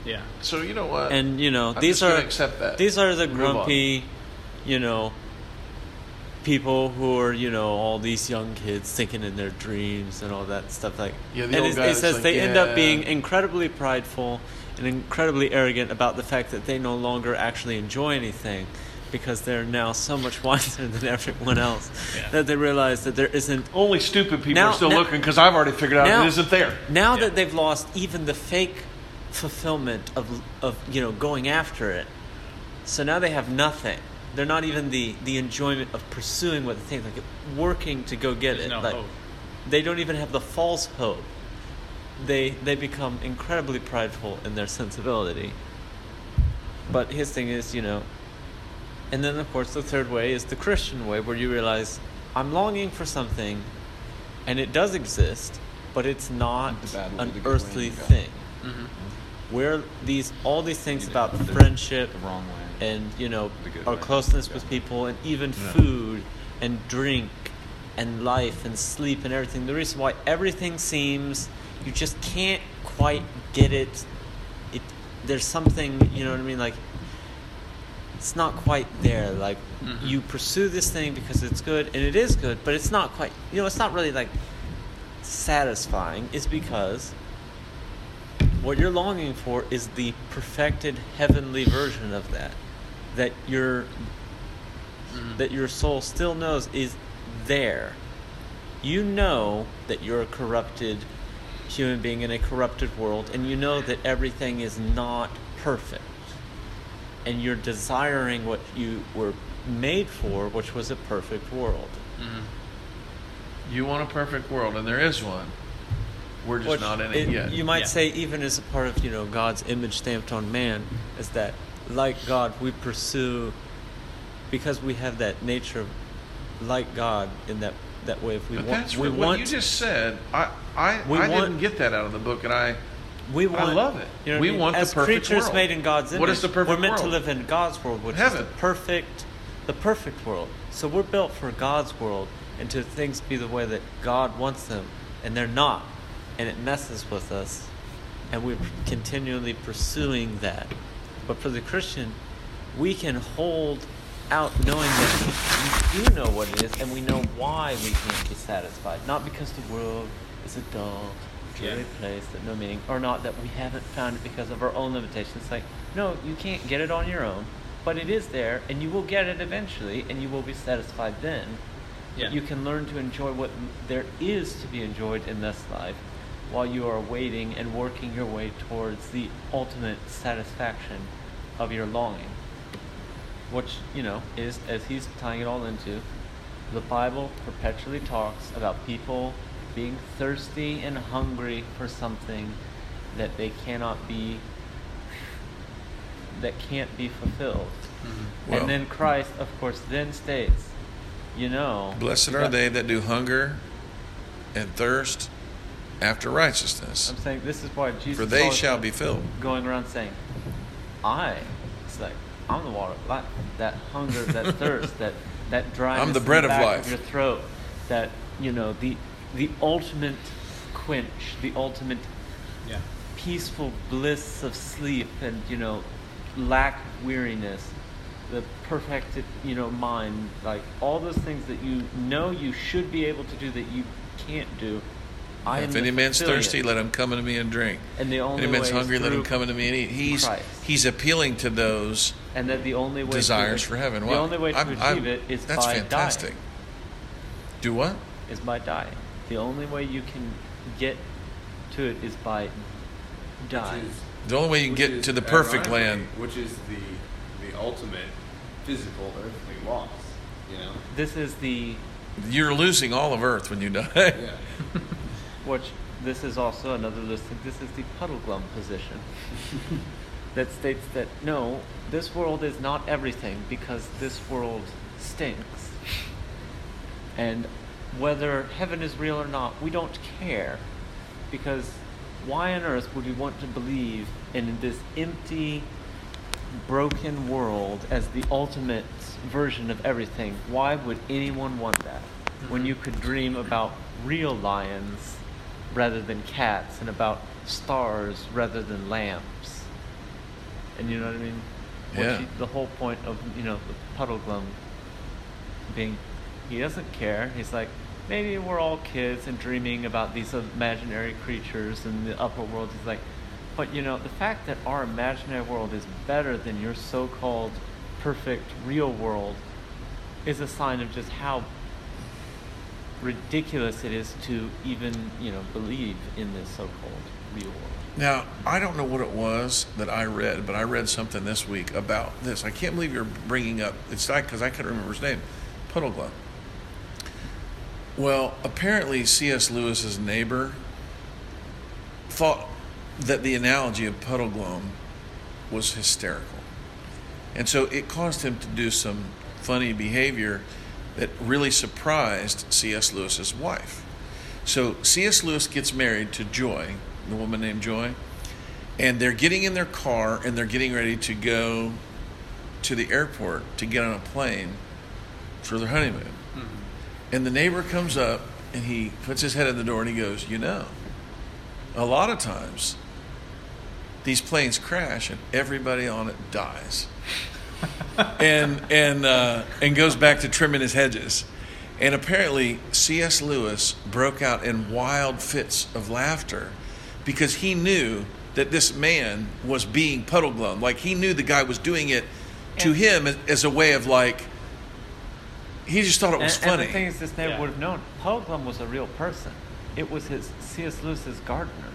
Yeah. So you know what? and you know I'm these just are accept that. these are the grumpy you know people who are you know all these young kids thinking in their dreams and all that stuff like Yeah, the and old it's- it says like, they end up being incredibly prideful and incredibly arrogant about the fact that they no longer actually enjoy anything because they're now so much wiser than everyone else Yeah. that they realize that there isn't Only stupid people Now- are still now- looking because I've already figured out now- it isn't there. now Yeah. that they've lost even the fake fulfillment of of you know going after it, so now they have nothing. They're not even the the enjoyment of pursuing what they think, like working to go get There's it. no like hope. they don't even have the false hope. They they become incredibly prideful in their sensibility. But his thing is, you know, and then of course the third way is the Christian way, where you realize I'm longing for something, and it does exist, but it's not The bad way, an the good way, earthly you got it. thing. Mm-hmm. Where these all these things about friendship the wrong way. And you know our way. closeness Yeah. with people and even Yeah. food and drink and life and sleep and everything the reason why everything seems you just can't quite get it it there's something you know what i mean like it's not quite there like Mhm. you pursue this thing because it's good and it is good but it's not quite you know it's not really like satisfying is because what you're longing for is the perfected heavenly version of that that your Mhm. that your soul still knows is there you know that you're a corrupted human being in a corrupted world and you know that everything is not perfect and you're desiring what you were made for which was a perfect world Mm-hmm. You want a perfect world, and there is one. We're just Which not in it, yet. You might Yeah. say, even as a part of you know God's image stamped on man, is that like God we pursue because we have that nature, like God in that that way. If we but want, that's we what want you just said. I I, We I want- didn't get that out of the book, and I We want, love it. You know we I mean? want as the perfect creatures world. made in God's image. What is the perfect We're meant to live in God's world, which Heaven. is the perfect, the perfect world. So we're built for God's world, and to things be the way that God wants them, and they're not, and it messes with us, and we're continually pursuing that. But for the Christian, we can hold out knowing that we do know what it is, and we know why we can't be satisfied. Not because the world is a dull, dreary Yeah. place that no meaning, or not that we haven't found it because of our own limitations. It's like, no, you can't get it on your own, but it is there, and you will get it eventually, and you will be satisfied then. Yeah. You can learn to enjoy what there is to be enjoyed in this life while you are waiting and working your way towards the ultimate satisfaction of your longing. Which, you know, is, as he's tying it all into, the Bible perpetually talks about people being thirsty and hungry for something that they cannot be that can't be fulfilled. Mm-hmm. Well- and then Christ, of course, then states, you know, Blessed are they that do hunger and thirst after righteousness, I'm saying this is why Jesus for they shall be filled. going around saying, I, it's like I'm the water, of life. that hunger, that thirst, that that dryness. I'm the in bread of back life. Of your throat, that you know the the ultimate quench, the ultimate Yeah. peaceful bliss of sleep, and you know lack weariness, the perfected you know mind, like all those things that you know you should be able to do that you can't do. I If any man's fulfilling thirsty, let him come unto me and drink. And the only any man's hungry, let him come unto me and eat. He's Christ. he's appealing to those and that the only way desires to, for heaven. The only way to I'm- achieve I'm- it is that's by fantastic. dying. Do what? Is by dying. The only way you can get to it is by dying. Is- The only way you can get to the perfect land. which is the the ultimate physical earthly loss. You know. This is the You're losing all of Earth when you die. Yeah. which this is also another listing. This is the Puddleglum position that states that no, this world is not everything because this world stinks. And whether heaven is real or not, we don't care because why on earth would we want to believe in this empty, broken world as the ultimate version of everything? Why would anyone want that when mm-hmm. you could dream about real lions rather than cats and about stars rather than lamps? And you know what I mean? What Yeah. you- the whole point of you know the Puddleglum being he doesn't care. He's like, maybe we're all kids and dreaming about these imaginary creatures in the upper world. He's like, but you know, the fact that our imaginary world is better than your so-called perfect real world is a sign of just how ridiculous it is to even, you know, believe in this so-called real world. Now, I don't know what it was that I read, but I read something this week about this. I can't believe you're bringing up. It's because I couldn't remember his name, Puddleglum. Well, apparently C.S. Lewis's neighbor thought that the analogy of Puddleglum was hysterical, and so it caused him to do some funny behavior that really surprised C.S. Lewis's wife. So C.S. Lewis gets married to Joy, the woman named Joy, and they're getting in their car and they're getting ready to go to the airport to get on a plane for their honeymoon. Mm-hmm. And the neighbor comes up and he puts his head in the door and he goes, You know, a lot of times these planes crash and everybody on it dies. And and uh, and goes back to trimming his hedges. And apparently, C.S. Lewis broke out in wild fits of laughter because he knew that this man was being puddleglum. Like he knew the guy was doing it to And- him as, as a way of like. He just thought it was and, funny. And the thing is, this neighbor Yeah. would have known. Puddleglum was a real person. It was his C.S. Lewis's gardener,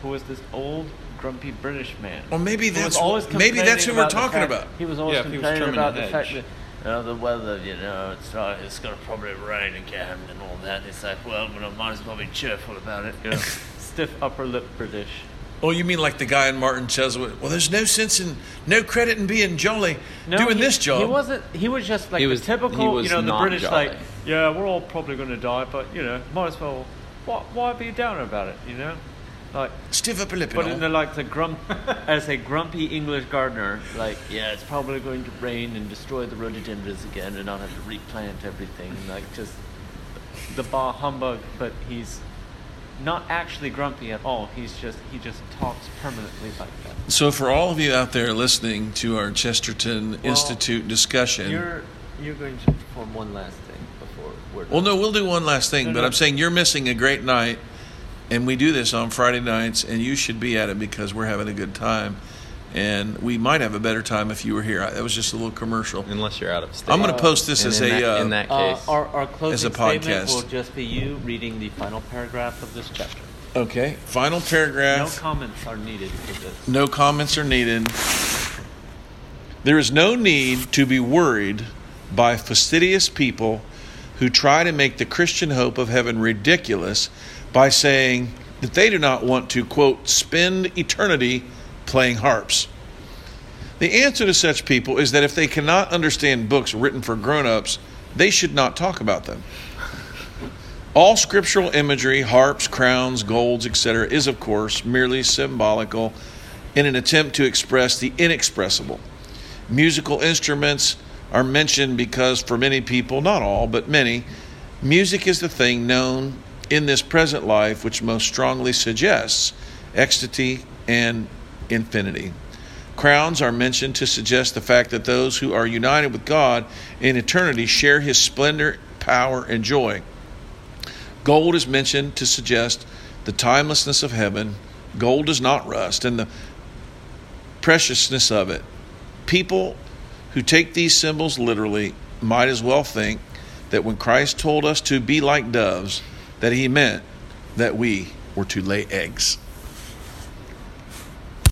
who was this old, grumpy British man. Well, maybe that's always maybe that's who we're talking fact- about. He was always Yeah, if he was complaining about the the fact hedge. that. Uh, the weather, you know, it's uh, it's gonna probably rain again and all that. And It's like, well, but I might as well be cheerful about it, you know. Stiff upper lip British. Oh, you mean like the guy in Martin Chuzzlewit? Well, there's no sense in, no credit in being jolly No, doing he- this job. He wasn't. He was just like He the was- typical, he was you know, the British jolly. like, yeah, we're all probably going to die, but you know, might as well. Why, why be down about it? You know, like Stiff upper lip. But in the like the grump as a grumpy English gardener, like yeah, it's probably going to rain and destroy the rhododendrons again, and I'll have to replant everything. Like just the bah humbug, but he's not actually grumpy at all. He's just he just talks permanently like that. So, for all of you out there listening to our Chesterton Well, Institute discussion, You're you're going to perform one last thing before we're done. well, no, we'll do one last thing, No, but no. I'm saying you're missing a great night, and we do this on Friday nights, and you should be at it because we're having a good time, and we might have a better time if you were here. I- That was just a little commercial. Unless you're out of state. I'm going to post this And as in a. that, uh, in that Uh, case, our, our closing As a statement podcast. will just be you reading the final paragraph of this chapter. okay, final paragraph. No comments are needed for this. No comments are needed. There is no need to be worried by fastidious people who try to make the Christian hope of heaven ridiculous by saying that they do not want to, quote, spend eternity playing harps. The answer to such people is that if they cannot understand books written for grown ups, they should not talk about them. All scriptural imagery, harps, crowns, golds, etc., is of course merely symbolical in an attempt to express the inexpressible. Musical instruments are mentioned because for many people, not all, but many, music is the thing known in this present life which most strongly suggests ecstasy and infinity. Crowns are mentioned to suggest the fact that those who are united with God in eternity share his splendor, power, and joy. Gold is mentioned to suggest the timelessness of heaven. Gold does not rust, and the preciousness of it. People who take these symbols literally might as well think that when Christ told us to be like doves, that he meant that we were to lay eggs.